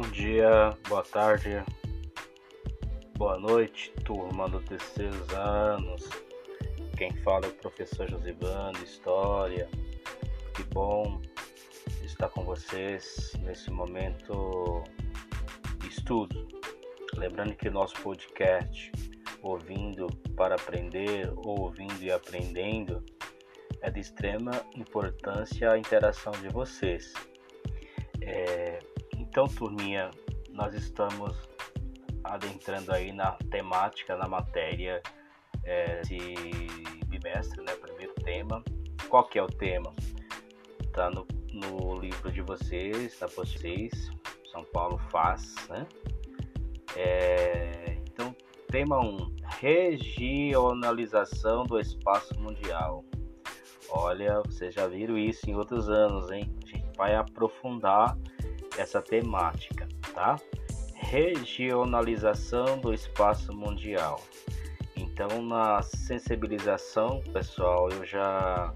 Bom dia, boa tarde, boa noite, turma do terceiros anos. Quem fala é o professor Josivano, História. Que bom estar com vocês nesse momento de estudo. Lembrando que nosso podcast Ouvindo para Aprender, ou Ouvindo e Aprendendo, é de extrema importância a interação de vocês. É, então, turminha, nós estamos adentrando aí na temática, na matéria é, de bimestre, né? Primeiro tema. Qual que é o tema? Tá no, no livro de vocês, na post 6, São Paulo faz, né? É, então, tema 1, regionalização do espaço mundial. Olha, vocês já viram isso em outros anos, hein? A gente vai aprofundar essa temática, tá? Regionalização do espaço mundial. Então, na sensibilização, pessoal, eu já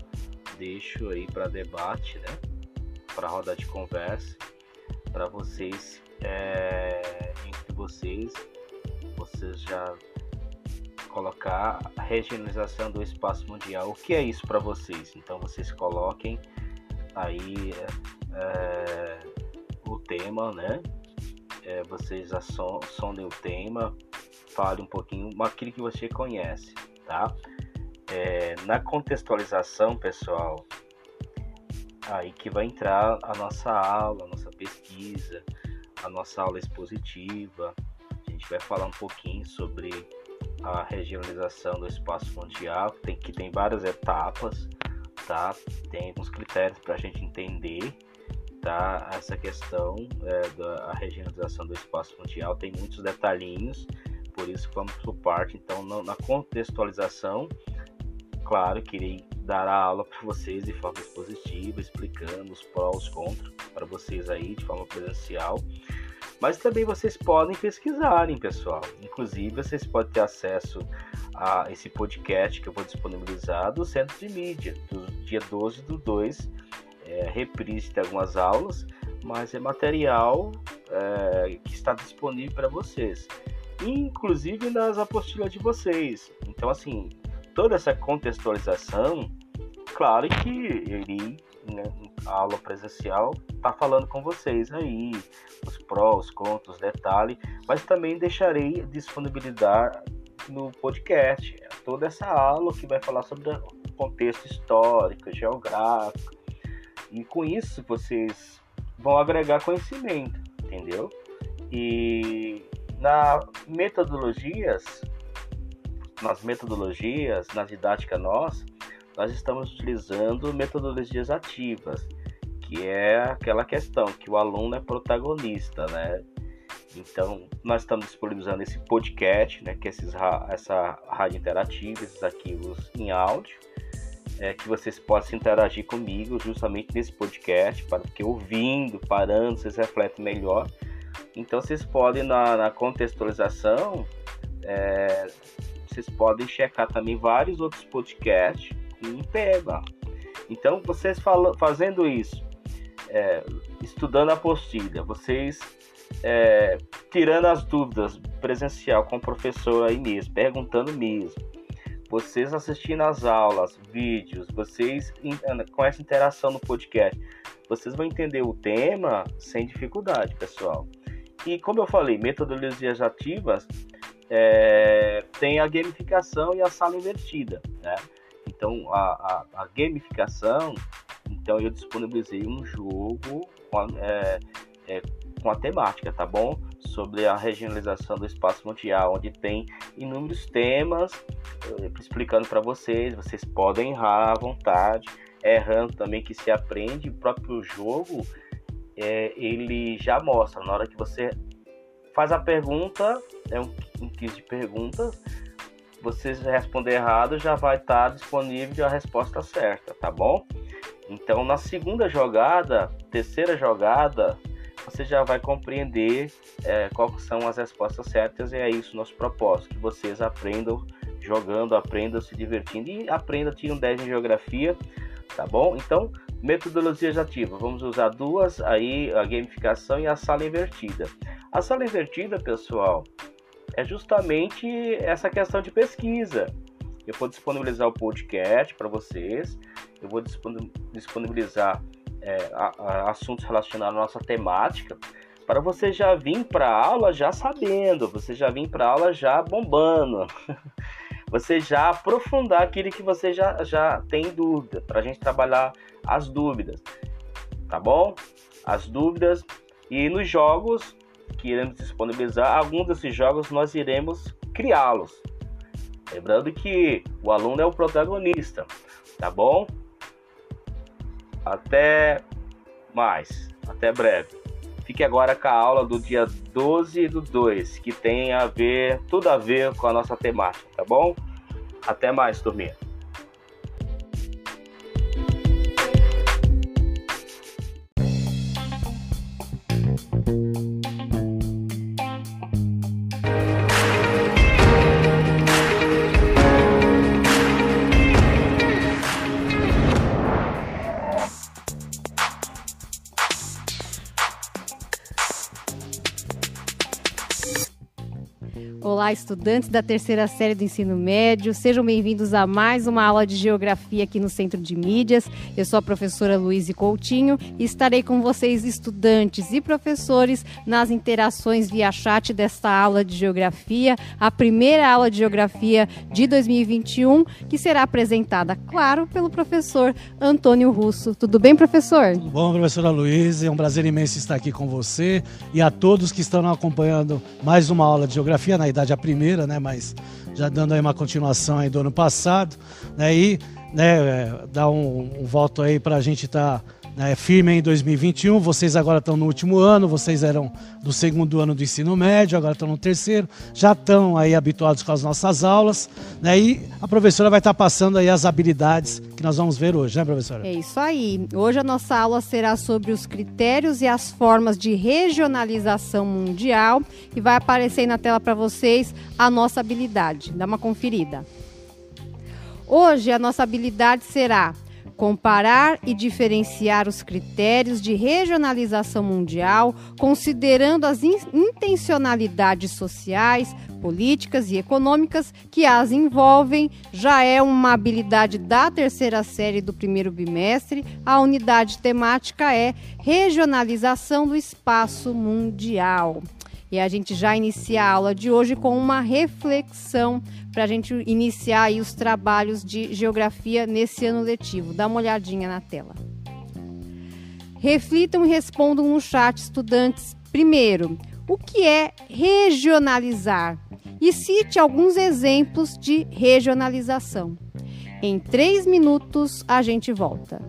deixo aí para debate, né? Para roda de conversa, para vocês, é, entre vocês, vocês já colocar a regionalização do espaço mundial. O que é isso para vocês? Então, vocês coloquem aí é, o tema, né? É, vocês sondem o tema, fale um pouquinho aquilo que você conhece, tá? É, na contextualização, pessoal, aí que vai entrar a nossa aula, a nossa pesquisa, a nossa aula expositiva. A gente vai falar um pouquinho sobre a regionalização do espaço mundial, que tem, que tem várias etapas, tá? Tem alguns critérios para a gente entender tá? essa questão é, da regionalização do espaço mundial, tem muitos detalhinhos, por isso vamos por parte. Então, na contextualização, claro que irei dar a aula para vocês de forma expositiva, explicando os prós, os contras para vocês aí de forma presencial. Mas também vocês podem pesquisarem, pessoal. Inclusive, vocês podem ter acesso a esse podcast que eu vou disponibilizar do Centro de Mídia, do dia 12 do 2. É, reprise de algumas aulas, mas é material é, que está disponível para vocês, inclusive nas apostilas de vocês. Então, assim, toda essa contextualização, claro que irei né, a aula presencial tá falando com vocês aí os prós, os contras, detalhe, mas também deixarei disponibilidade no podcast toda essa aula que vai falar sobre o contexto histórico, geográfico. E com isso vocês vão agregar conhecimento, entendeu? E na metodologias, nas metodologias, na didática nossa, nós estamos utilizando metodologias ativas, que é aquela questão que o aluno é protagonista, né? Então, nós estamos disponibilizando esse podcast, né, que é esses, essa rádio interativa, esses arquivos em áudio, é, que vocês possam interagir comigo justamente nesse podcast, para que ouvindo, parando, vocês refletem melhor. Então, vocês podem, na, na contextualização, é, vocês podem checar também vários outros podcasts e pega. Então, vocês fazendo isso, é, estudando a apostila, vocês é, tirando as dúvidas presencial com o professor aí mesmo, perguntando mesmo, vocês assistindo as aulas, vídeos, vocês com essa interação no podcast, vocês vão entender o tema sem dificuldade, pessoal. E como eu falei, metodologias ativas é, tem a gamificação e a sala invertida, né? Então, a, a, a gamificação, então eu disponibilizei um jogo é, é, com a temática, tá bom? Sobre a regionalização do espaço mundial, onde tem inúmeros temas eh, explicando para vocês. Vocês podem errar à vontade, errando também que se aprende. O próprio jogo é, ele já mostra na hora que você faz a pergunta, é um, um quiz de perguntas você responder errado, já vai estar tá disponível a resposta certa, tá bom? Então, na segunda jogada, terceira jogada, você já vai compreender é, quais são as respostas certas e é isso nosso propósito, que vocês aprendam jogando, aprendam se divertindo e aprendam, tiram 10 em geografia, tá bom? Então, Metodologias ativas, vamos usar duas aí, a gamificação e a sala invertida. A sala invertida, pessoal, é justamente essa questão de pesquisa. Eu vou disponibilizar o podcast para vocês, eu vou disponibilizar é, a, a assuntos relacionados à nossa temática, para você já vir para a aula já sabendo, você já vir para a aula já bombando. você já aprofundar aquilo que você já, já tem dúvida, para a gente trabalhar as dúvidas, tá bom? As dúvidas e nos jogos que iremos disponibilizar, alguns desses jogos nós iremos criá-los. Lembrando que o aluno é o protagonista, tá bom? Até mais, até breve. Fique agora com a aula do dia 12 do 2, que tem a ver, tudo a ver com a nossa temática, tá bom? Até mais, turminha. Olá, estudantes da terceira série do ensino médio, sejam bem-vindos a mais uma aula de geografia aqui no Centro de Mídias. Eu sou a professora Luíse Coutinho e estarei com vocês, estudantes e professores, nas interações via chat desta aula de geografia, a primeira aula de geografia de 2021, que será apresentada, claro, pelo professor Antônio Russo. Tudo bem, professor? Tudo bom, professora Luíse. É um prazer imenso estar aqui com você e a todos que estão acompanhando mais uma aula de geografia na idade a primeira, né? Mas já dando aí uma continuação aí do ano passado, né? E né, é, dar um, um voto aí para a gente estar tá né, firme em 2021. Vocês agora estão no último ano, vocês eram do segundo ano do ensino médio, agora estão no terceiro, já estão aí habituados com as nossas aulas, né? E a professora vai estar passando aí as habilidades que nós vamos ver hoje, né, professora? É isso aí. Hoje a nossa aula será sobre os critérios e as formas de regionalização mundial e vai aparecer na tela para vocês a nossa habilidade. Dá uma conferida. Hoje a nossa habilidade será comparar e diferenciar os critérios de regionalização mundial, considerando as intencionalidades sociais, políticas e econômicas que as envolvem, já é uma habilidade da terceira série do primeiro bimestre. A unidade temática é regionalização do espaço mundial. E a gente já inicia a aula de hoje com uma reflexão para a gente iniciar aí os trabalhos de geografia nesse ano letivo. Dá uma olhadinha na tela. Reflitam e respondam no chat, estudantes. Primeiro, o que é regionalizar? E cite alguns exemplos de regionalização. Em três minutos a gente volta.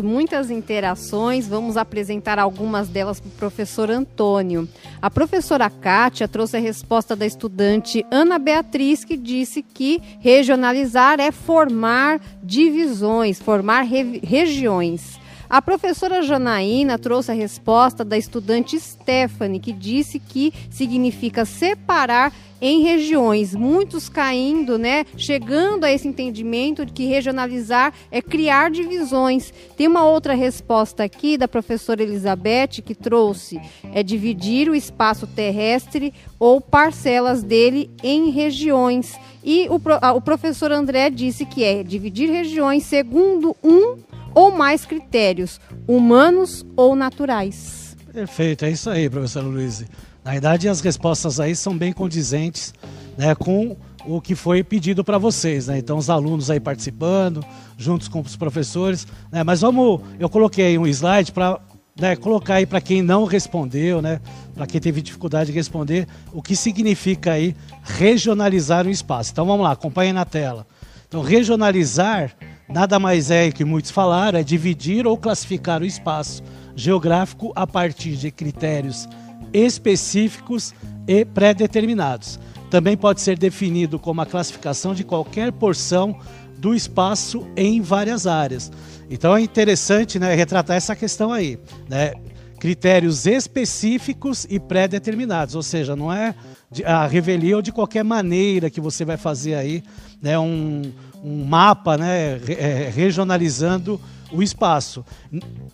Muitas interações. Vamos apresentar algumas delas para o professor Antônio. A professora Kátia trouxe a resposta da estudante Ana Beatriz, que disse que regionalizar é formar divisões, formar re regiões. A professora Janaína trouxe a resposta da estudante Stephanie, que disse que significa separar em regiões, muitos caindo, né, chegando a esse entendimento de que regionalizar é criar divisões. Tem uma outra resposta aqui da professora Elizabeth que trouxe é dividir o espaço terrestre ou parcelas dele em regiões. E o, o professor André disse que é dividir regiões segundo um ou mais critérios, humanos ou naturais. Perfeito, é isso aí, professor Luiz. Na verdade, as respostas aí são bem condizentes né, com o que foi pedido para vocês. Né? Então, os alunos aí participando, juntos com os professores. Né? Mas vamos, eu coloquei um slide para né, colocar aí para quem não respondeu, né, para quem teve dificuldade de responder, o que significa aí regionalizar o espaço. Então, vamos lá, acompanhe na tela. Então, regionalizar nada mais é que muitos falaram, é dividir ou classificar o espaço geográfico a partir de critérios específicos e pré-determinados. Também pode ser definido como a classificação de qualquer porção do espaço em várias áreas. Então é interessante né, retratar essa questão aí. Né? Critérios específicos e pré-determinados, ou seja, não é a revelia ou de qualquer maneira que você vai fazer aí né, um, um mapa né, é, regionalizando o espaço.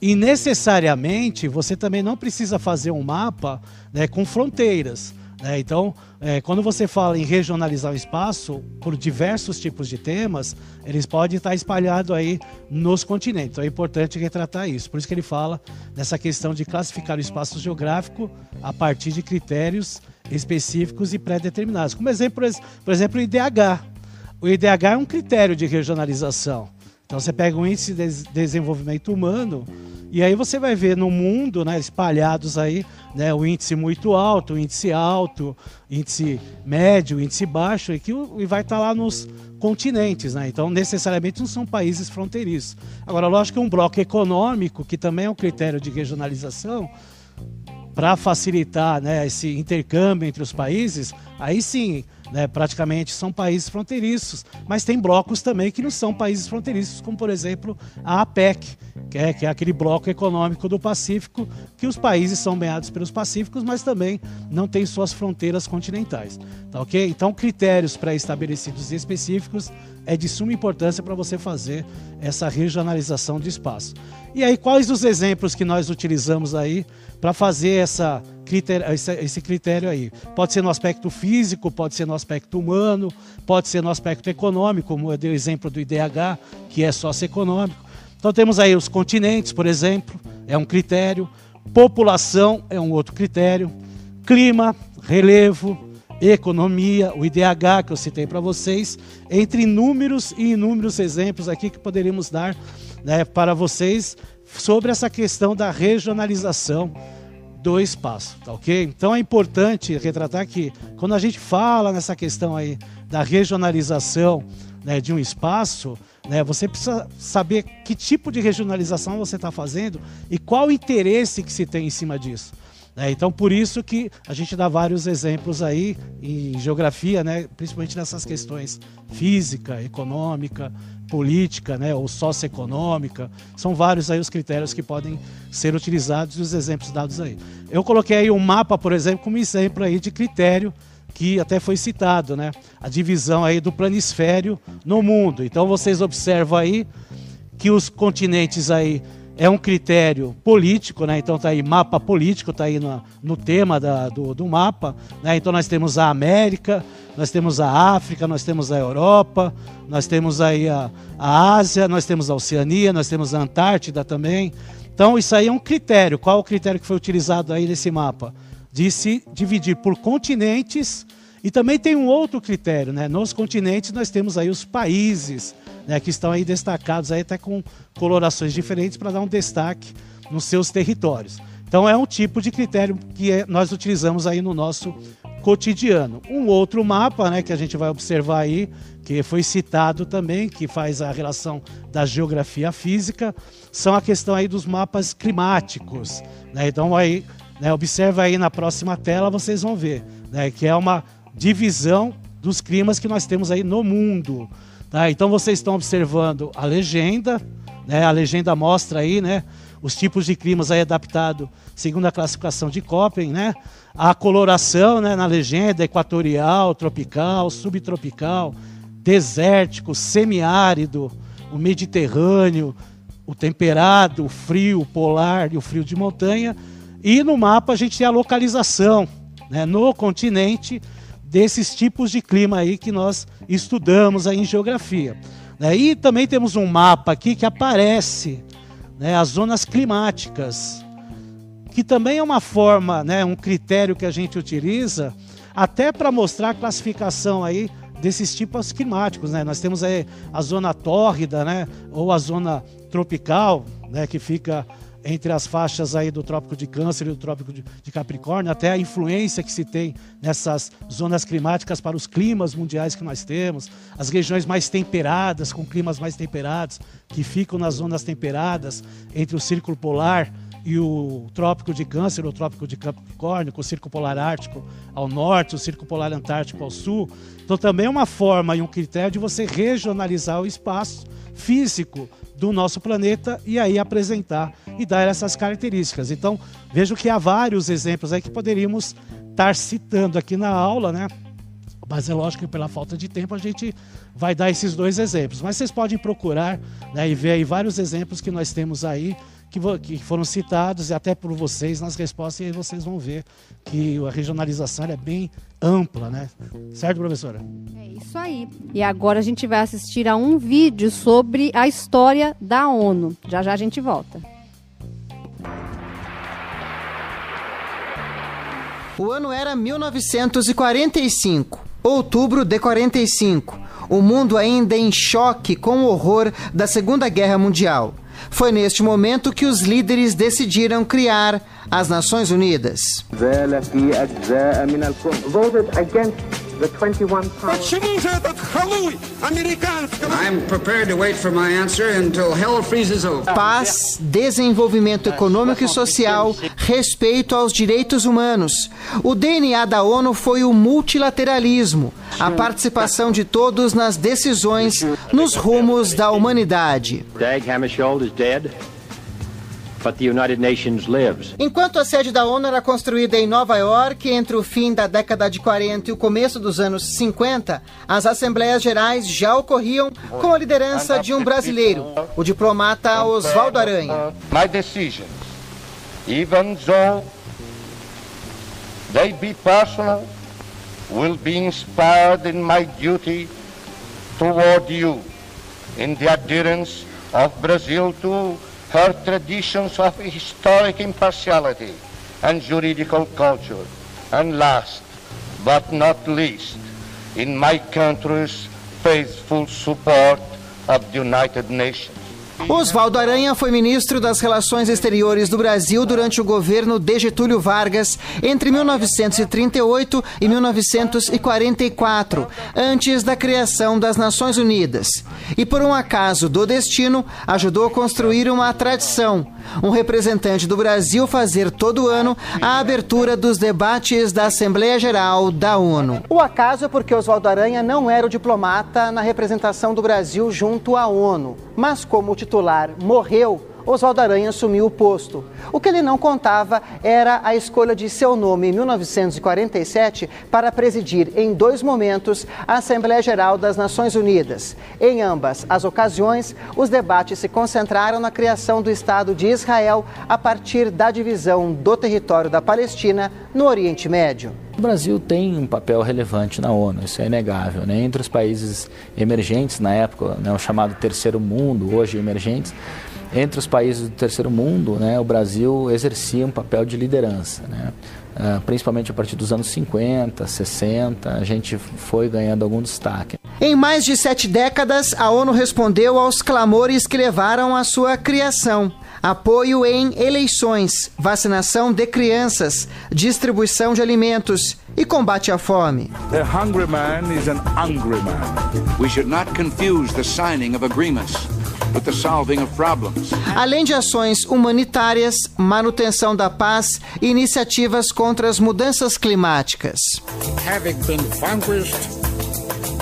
E necessariamente você também não precisa fazer um mapa né, com fronteiras. Né? Então, é, quando você fala em regionalizar o espaço por diversos tipos de temas, eles podem estar espalhados aí nos continentes. Então é importante retratar isso. Por isso que ele fala nessa questão de classificar o espaço geográfico a partir de critérios específicos e pré-determinados. Como exemplo, por exemplo, o IDH. O IDH é um critério de regionalização. Então você pega o índice de desenvolvimento humano e aí você vai ver no mundo, né, espalhados aí, né, o índice muito alto, o índice alto, índice médio, índice baixo, e que e vai estar tá lá nos continentes, né? Então necessariamente não são países fronteiriços. Agora, lógico que um bloco econômico, que também é um critério de regionalização, para facilitar né, esse intercâmbio entre os países, aí sim, né, praticamente são países fronteiriços. Mas tem blocos também que não são países fronteiriços, como por exemplo a APEC, que é, que é aquele bloco econômico do Pacífico, que os países são banhados pelos Pacíficos, mas também não tem suas fronteiras continentais. Tá ok? Então, critérios pré-estabelecidos e específicos é de suma importância para você fazer essa regionalização de espaço. E aí, quais os exemplos que nós utilizamos aí para fazer essa critério, esse, critério aí? Pode ser no aspecto físico, pode ser no aspecto humano, pode ser no aspecto econômico, como eu dei o exemplo do IDH, que é socioeconômico. Então temos aí os continentes, por exemplo, é um critério. População é um outro critério. Clima, relevo, economia, o IDH que eu citei para vocês, entre inúmeros e inúmeros exemplos aqui que poderíamos dar né, para vocês sobre essa questão da regionalização do espaço, tá ok? Então é importante retratar que quando a gente fala nessa questão aí da regionalização né, de um espaço, né, você precisa saber que tipo de regionalização você está fazendo e qual o interesse que se tem em cima disso. Né? Então, por isso que a gente dá vários exemplos aí em geografia, né? principalmente nessas questões física, econômica, política né? ou socioeconômica. São vários aí os critérios que podem ser utilizados e os exemplos dados aí. Eu coloquei aí um mapa, por exemplo, como exemplo aí de critério que até foi citado, né? A divisão aí do planisfério no mundo. Então vocês observam aí que os continentes aí é um critério político, né? Então tá aí mapa político, tá aí no, no tema da, do, do mapa, né? Então nós temos a América, nós temos a África, nós temos a Europa, nós temos aí a, a Ásia, nós temos a Oceania, nós temos a Antártida também. Então isso aí é um critério. Qual o critério que foi utilizado aí nesse mapa? De se dividir por continentes e também tem um outro critério, né? Nos continentes nós temos aí os países, né, que estão aí destacados aí até com colorações diferentes para dar um destaque nos seus territórios. Então é um tipo de critério que é, nós utilizamos aí no nosso cotidiano. Um outro mapa, né, que a gente vai observar aí, que foi citado também, que faz a relação da geografia física, são a questão aí dos mapas climáticos. Né? Então aí, né, observa aí na próxima tela, vocês vão ver, né, que é uma divisão dos climas que nós temos aí no mundo. Tá? Então vocês estão observando a legenda, né? a legenda mostra aí, né? os tipos de climas aí adaptados segundo a classificação de Köppen, né? A coloração, né, na legenda equatorial, tropical, subtropical, desértico, semiárido, o mediterrâneo, o temperado, o frio, o polar e o frio de montanha. E no mapa a gente tem a localização, né, no continente desses tipos de clima aí que nós estudamos aí em geografia. Né? E também temos um mapa aqui que aparece né, as zonas climáticas, que também é uma forma, né, um critério que a gente utiliza até para mostrar a classificação aí desses tipos climáticos, né? Nós temos aí a zona tórrida, né, ou a zona tropical, né, que fica entre as faixas aí do Trópico de Câncer e do Trópico de, Capricórnio, até a influência que se tem nessas zonas climáticas para os climas mundiais que nós temos, as regiões mais temperadas, com climas mais temperados, que ficam nas zonas temperadas entre o Círculo Polar e o Trópico de Câncer, o Trópico de Capricórnio, com o Círculo Polar Ártico ao norte, o Círculo Polar Antártico ao sul. Então também é uma forma e um critério de você regionalizar o espaço físico do nosso planeta e aí apresentar e dar essas características. Então, vejo que há vários exemplos aí que poderíamos estar citando aqui na aula, né? Mas é lógico que pela falta de tempo a gente vai dar esses dois exemplos. Mas vocês podem procurar né, e ver aí vários exemplos que nós temos aí que, que, foram citados e até por vocês nas respostas, e aí vocês vão ver que a regionalização é bem ampla, né? Certo, professora? É isso aí. E agora a gente vai assistir a um vídeo sobre a história da ONU. Já já a gente volta. O ano era 1945, outubro de 45. O mundo ainda em choque com o horror da Segunda Guerra Mundial. Foi neste momento que os líderes decidiram criar as Nações Unidas. The 21 I'm prepared to wait for my answer until hell freezes over. Paz, desenvolvimento econômico e social, respeito aos direitos humanos. O DNA da ONU foi o multilateralismo, a participação de todos nas decisões nos rumos da humanidade. Dag Hammarskjöld is dead. Enquanto a sede da ONU era construída em Nova York entre o fim da década de 40 e o começo dos anos 50, as assembleias gerais já ocorriam com a liderança de um brasileiro, o diplomata Oswaldo Aranha. My decision, even though they be personal, will be inspired in my duty toward you in the adherence of Brazil to her traditions of historic impartiality and juridical culture, and last but not least, in my country's faithful support of the United Nations. Oswaldo Aranha foi ministro das Relações Exteriores do Brasil durante o governo de Getúlio Vargas entre 1938 e 1944, antes da criação das Nações Unidas. E por um acaso do destino, ajudou a construir uma tradição um representante do Brasil fazer todo ano a abertura dos debates da Assembleia Geral da ONU. O acaso é porque Oswaldo Aranha não era o diplomata na representação do Brasil junto à ONU, mas como o titular morreu, Oswaldo Aranha assumiu o posto. O que ele não contava era a escolha de seu nome em 1947 para presidir em dois momentos a Assembleia Geral das Nações Unidas. Em ambas as ocasiões, os debates se concentraram na criação do Estado de Israel a partir da divisão do território da Palestina no Oriente Médio. O Brasil tem um papel relevante na ONU, isso é inegável. Né? Entre os países emergentes na época, né, o chamado terceiro mundo, hoje emergentes, entre os países do terceiro mundo, né, o Brasil exercia um papel de liderança, né? Uh, principalmente a partir dos anos 50, 60, a gente foi ganhando algum destaque. Em mais de sete décadas, a ONU respondeu aos clamores que levaram à sua criação. apoio em eleições, vacinação de crianças, distribuição de alimentos e combate à fome. The hungry man is an hungry man. We should not confuse the signing of agreements with the solving of problems. Além de ações humanitárias, manutenção da paz e iniciativas contra as mudanças climáticas. Having been vanquished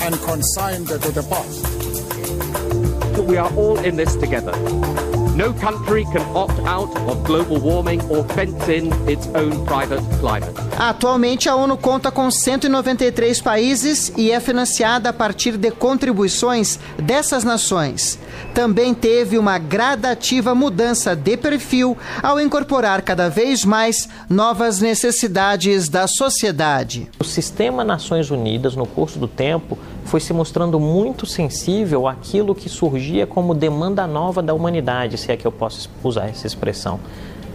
and consigned to the past. We are all in this together. No country can opt out of global warming or fence in its own private climate. Atualmente, a ONU conta com 193 países e é financiada a partir de contribuições dessas nações. Também teve uma gradativa mudança de perfil ao incorporar cada vez mais novas necessidades da sociedade. O sistema Nações Unidas, no curso do tempo, foi se mostrando muito sensível àquilo que surgia como demanda nova da humanidade, se é que eu posso usar essa expressão.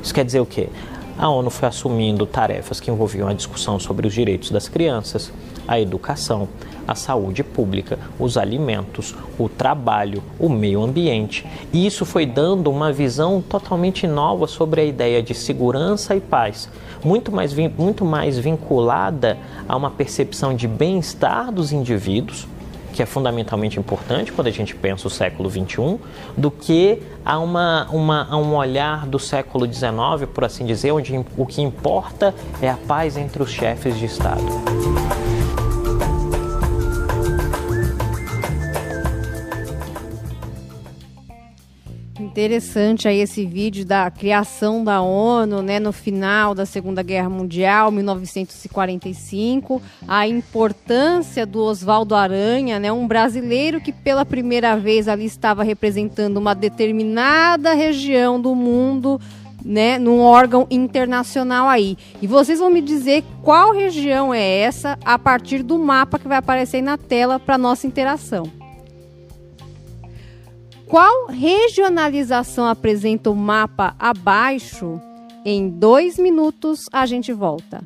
Isso quer dizer o quê? A ONU foi assumindo tarefas que envolviam a discussão sobre os direitos das crianças, a educação, a saúde pública, os alimentos, o trabalho, o meio ambiente. E isso foi dando uma visão totalmente nova sobre a ideia de segurança e paz, muito mais, muito mais vinculada a uma percepção de bem-estar dos indivíduos, que é fundamentalmente importante quando a gente pensa o século XXI, do que a, uma, uma, a um olhar do século XIX, por assim dizer, onde o que importa é a paz entre os chefes de Estado. Interessante aí esse vídeo da criação da ONU, né, no final da Segunda Guerra Mundial, 1945, a importância do Oswaldo Aranha, né, um brasileiro que pela primeira vez ali estava representando uma determinada região do mundo, né, num órgão internacional aí. E vocês vão me dizer qual região é essa a partir do mapa que vai aparecer aí na tela para nossa interação. Qual regionalização apresenta o mapa abaixo? Em dois minutos a gente volta.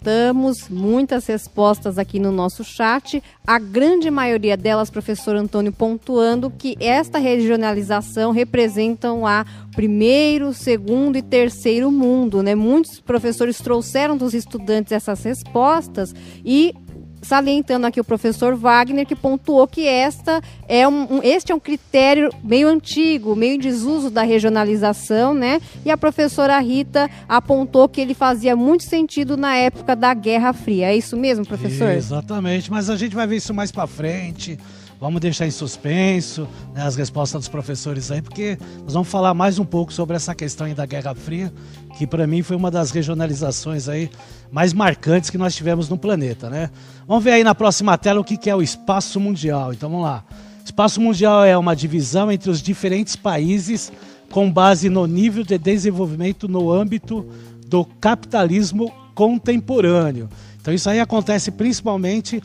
Voltamos, muitas respostas aqui no nosso chat. A grande maioria delas, professor Antônio, pontuando que esta regionalização representam a primeiro, segundo e terceiro mundo, né? Muitos professores trouxeram dos estudantes essas respostas e salientando aqui o professor Wagner, que pontuou que esta é um, um, este é um critério meio antigo, meio em desuso da regionalização, né? E a professora Rita apontou que ele fazia muito sentido na época da Guerra Fria. É isso mesmo, professor? Exatamente, mas a gente vai ver isso mais para frente. Vamos deixar em suspenso né, as respostas dos professores aí, porque nós vamos falar mais um pouco sobre essa questão aí da Guerra Fria, que para mim foi uma das regionalizações aí mais marcantes que nós tivemos no planeta, né? Vamos ver aí na próxima tela o que é o espaço mundial. Então vamos lá. Espaço mundial é uma divisão entre os diferentes países com base no nível de desenvolvimento no âmbito do capitalismo contemporâneo. Então isso aí acontece principalmente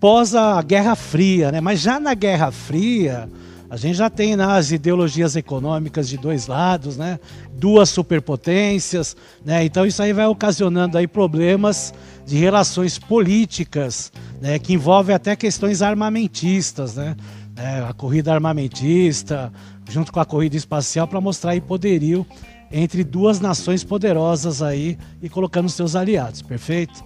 pós a Guerra Fria, né? Mas já na Guerra Fria, a gente já tem né, as ideologias econômicas de dois lados, né? Duas superpotências, né? Então isso aí vai ocasionando aí problemas de relações políticas, né? Que envolvem até questões armamentistas, né? É, a corrida armamentista, junto com a corrida espacial, para mostrar aí poderio entre duas nações poderosas aí e colocando seus aliados, perfeito?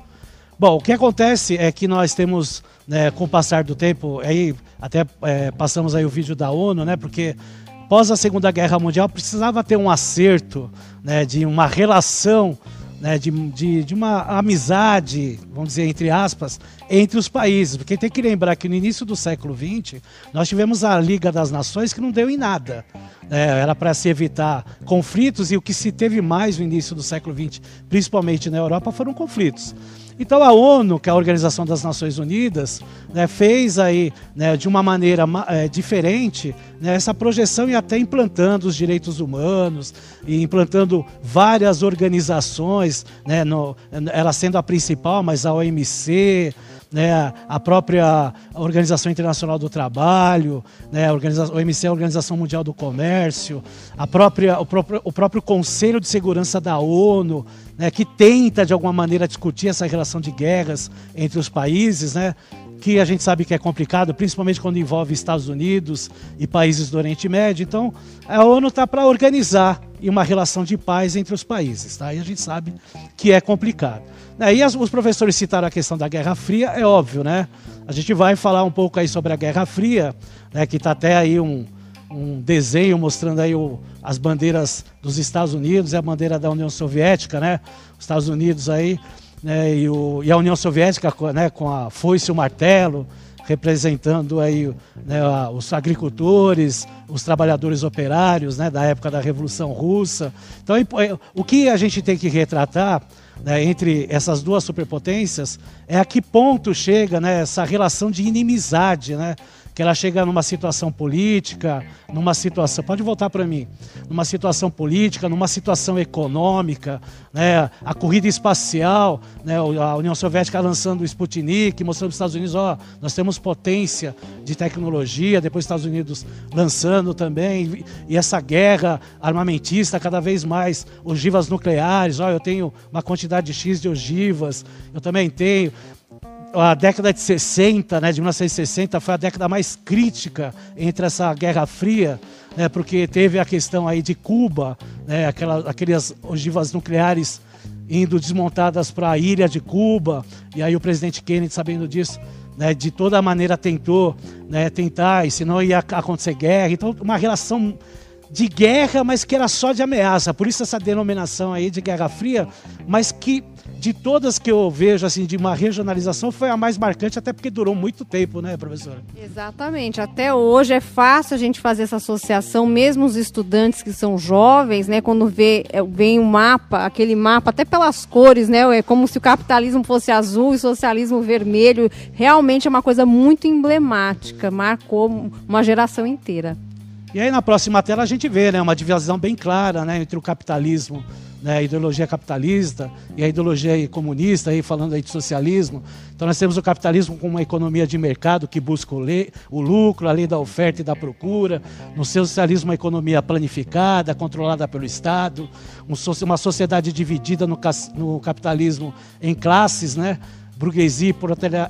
Bom, o que acontece é que nós temos, né, com o passar do tempo, aí até é, passamos aí o vídeo da ONU, né, porque após a Segunda Guerra Mundial precisava ter um acerto, né, de uma relação, né, de, de, de uma amizade, vamos dizer, entre aspas, entre os países. Porque tem que lembrar que no início do século XX, nós tivemos a Liga das Nações que não deu em nada. É, era para se evitar conflitos e o que se teve mais no início do século XX, principalmente na Europa, foram conflitos. Então a ONU, que é a Organização das Nações Unidas, né, fez aí né, de uma maneira é, diferente né, essa projeção e até implantando os direitos humanos e implantando várias organizações, né, no, ela sendo a principal, mas a OMC, né, a própria Organização Internacional do Trabalho, né, a OMC, a Organização Mundial do Comércio, a própria, o, próprio, o próprio Conselho de Segurança da ONU, né, que tenta de alguma maneira discutir essa relação de guerras entre os países, né, que a gente sabe que é complicado, principalmente quando envolve Estados Unidos e países do Oriente Médio. Então, a ONU está para organizar uma relação de paz entre os países, tá? E a gente sabe que é complicado. Aí as, os professores citaram a questão da Guerra Fria, é óbvio, né? A gente vai falar um pouco aí sobre a Guerra Fria, né? Que está até aí um, um desenho mostrando aí o, as bandeiras dos Estados Unidos e a bandeira da União Soviética, né? Os Estados Unidos aí né? e, o, e a União Soviética né? com a foice e o martelo, representando aí né, os agricultores, os trabalhadores operários né, da época da Revolução Russa. Então, o que a gente tem que retratar né, entre essas duas superpotências é a que ponto chega né, essa relação de inimizade, né, que ela chega numa situação política, numa situação, pode voltar para mim, numa situação política, numa situação econômica, né, a corrida espacial, né, a União Soviética lançando o Sputnik, mostrando para os Estados Unidos, ó, nós temos potência de tecnologia, depois os Estados Unidos lançando também, e essa guerra armamentista cada vez mais, ogivas nucleares, ó, eu tenho uma quantidade X de ogivas, eu também tenho, a década de 60, né, de 1960, foi a década mais crítica entre essa Guerra Fria, né, porque teve a questão aí de Cuba, né, aquelas, aquelas ogivas nucleares indo desmontadas para a ilha de Cuba, e aí o presidente Kennedy, sabendo disso, né, de toda maneira tentou né, tentar, e senão ia acontecer guerra. Então, uma relação de guerra, mas que era só de ameaça. Por isso essa denominação aí de Guerra Fria, mas que de todas que eu vejo assim de uma regionalização foi a mais marcante, até porque durou muito tempo, né, professora? Exatamente. Até hoje é fácil a gente fazer essa associação, mesmo os estudantes que são jovens, né, quando vê é, vem o um mapa, aquele mapa, até pelas cores, né, é como se o capitalismo fosse azul e o socialismo vermelho. Realmente é uma coisa muito emblemática, marcou uma geração inteira. E aí na próxima tela a gente vê, né, uma divisão bem clara, né, entre o capitalismo né, a ideologia capitalista e a ideologia comunista, aí, falando aí de socialismo. Então nós temos o capitalismo como uma economia de mercado que busca o, o lucro, a lei da oferta e da procura. No socialismo, uma economia planificada, controlada pelo Estado. Um, uma sociedade dividida no, no capitalismo em classes, né? burguesia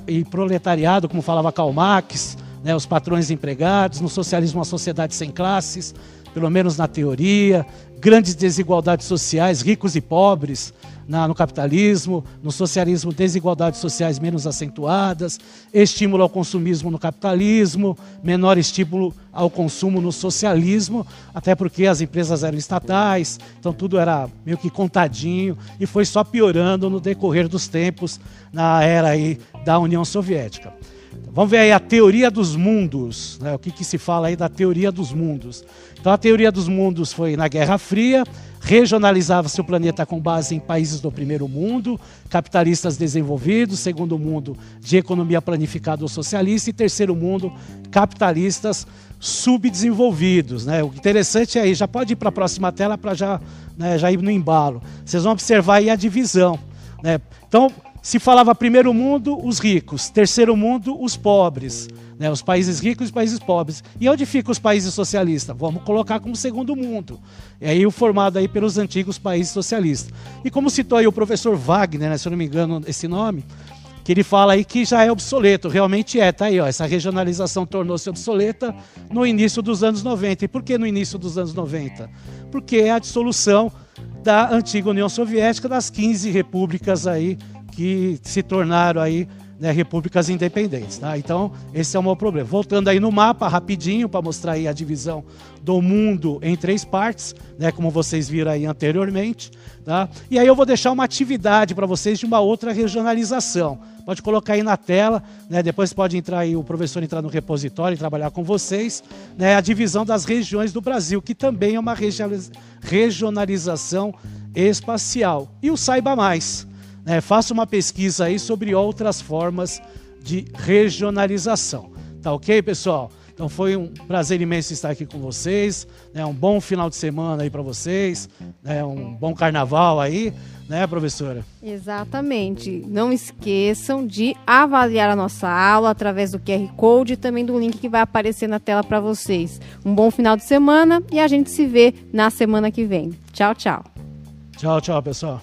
e proletariado, como falava Karl Marx, né? os patrões empregados. No socialismo, uma sociedade sem classes pelo menos na teoria, grandes desigualdades sociais, ricos e pobres na, no capitalismo, no socialismo, desigualdades sociais menos acentuadas, estímulo ao consumismo no capitalismo, menor estímulo ao consumo no socialismo, até porque as empresas eram estatais, então tudo era meio que contadinho e foi só piorando no decorrer dos tempos na era aí da União Soviética. Vamos ver aí a teoria dos mundos, né? o que, que se fala aí da teoria dos mundos. Então a teoria dos mundos foi na Guerra Fria, regionalizava-se o planeta com base em países do primeiro mundo, capitalistas desenvolvidos, segundo mundo de economia planificada ou socialista e terceiro mundo, capitalistas subdesenvolvidos. Né? O interessante é aí, já pode ir para a próxima tela para já, né, já ir no embalo. Vocês vão observar aí a divisão. Né? Então, se falava primeiro mundo, os ricos, terceiro mundo, os pobres, né? os países ricos e os países pobres. E onde ficam os países socialistas? Vamos colocar como segundo mundo. É aí o formado aí pelos antigos países socialistas. E como citou aí o professor Wagner, né, se eu não me engano esse nome, que ele fala aí que já é obsoleto, realmente é, tá aí, ó, essa regionalização tornou-se obsoleta no início dos anos 90. E por que no início dos anos 90? Porque é a dissolução da antiga União Soviética, das 15 repúblicas aí que se tornaram aí né, repúblicas independentes. Tá? Então, esse é o meu problema. Voltando aí no mapa, rapidinho, para mostrar aí a divisão do mundo em três partes, né, como vocês viram aí anteriormente. Tá? E aí eu vou deixar uma atividade para vocês de uma outra regionalização. Pode colocar aí na tela, né? depois pode entrar aí o professor entrar no repositório e trabalhar com vocês, né? a divisão das regiões do Brasil, que também é uma regionalização espacial. E o Saiba Mais, né, faça uma pesquisa aí sobre outras formas de regionalização. Tá ok, pessoal? Então foi um prazer imenso estar aqui com vocês. Né, um bom final de semana aí para vocês. Né, um bom carnaval aí, né, professora? Exatamente. Não esqueçam de avaliar a nossa aula através do QR Code e também do link que vai aparecer na tela para vocês. Um bom final de semana e a gente se vê na semana que vem. Tchau, tchau. Tchau, tchau, pessoal.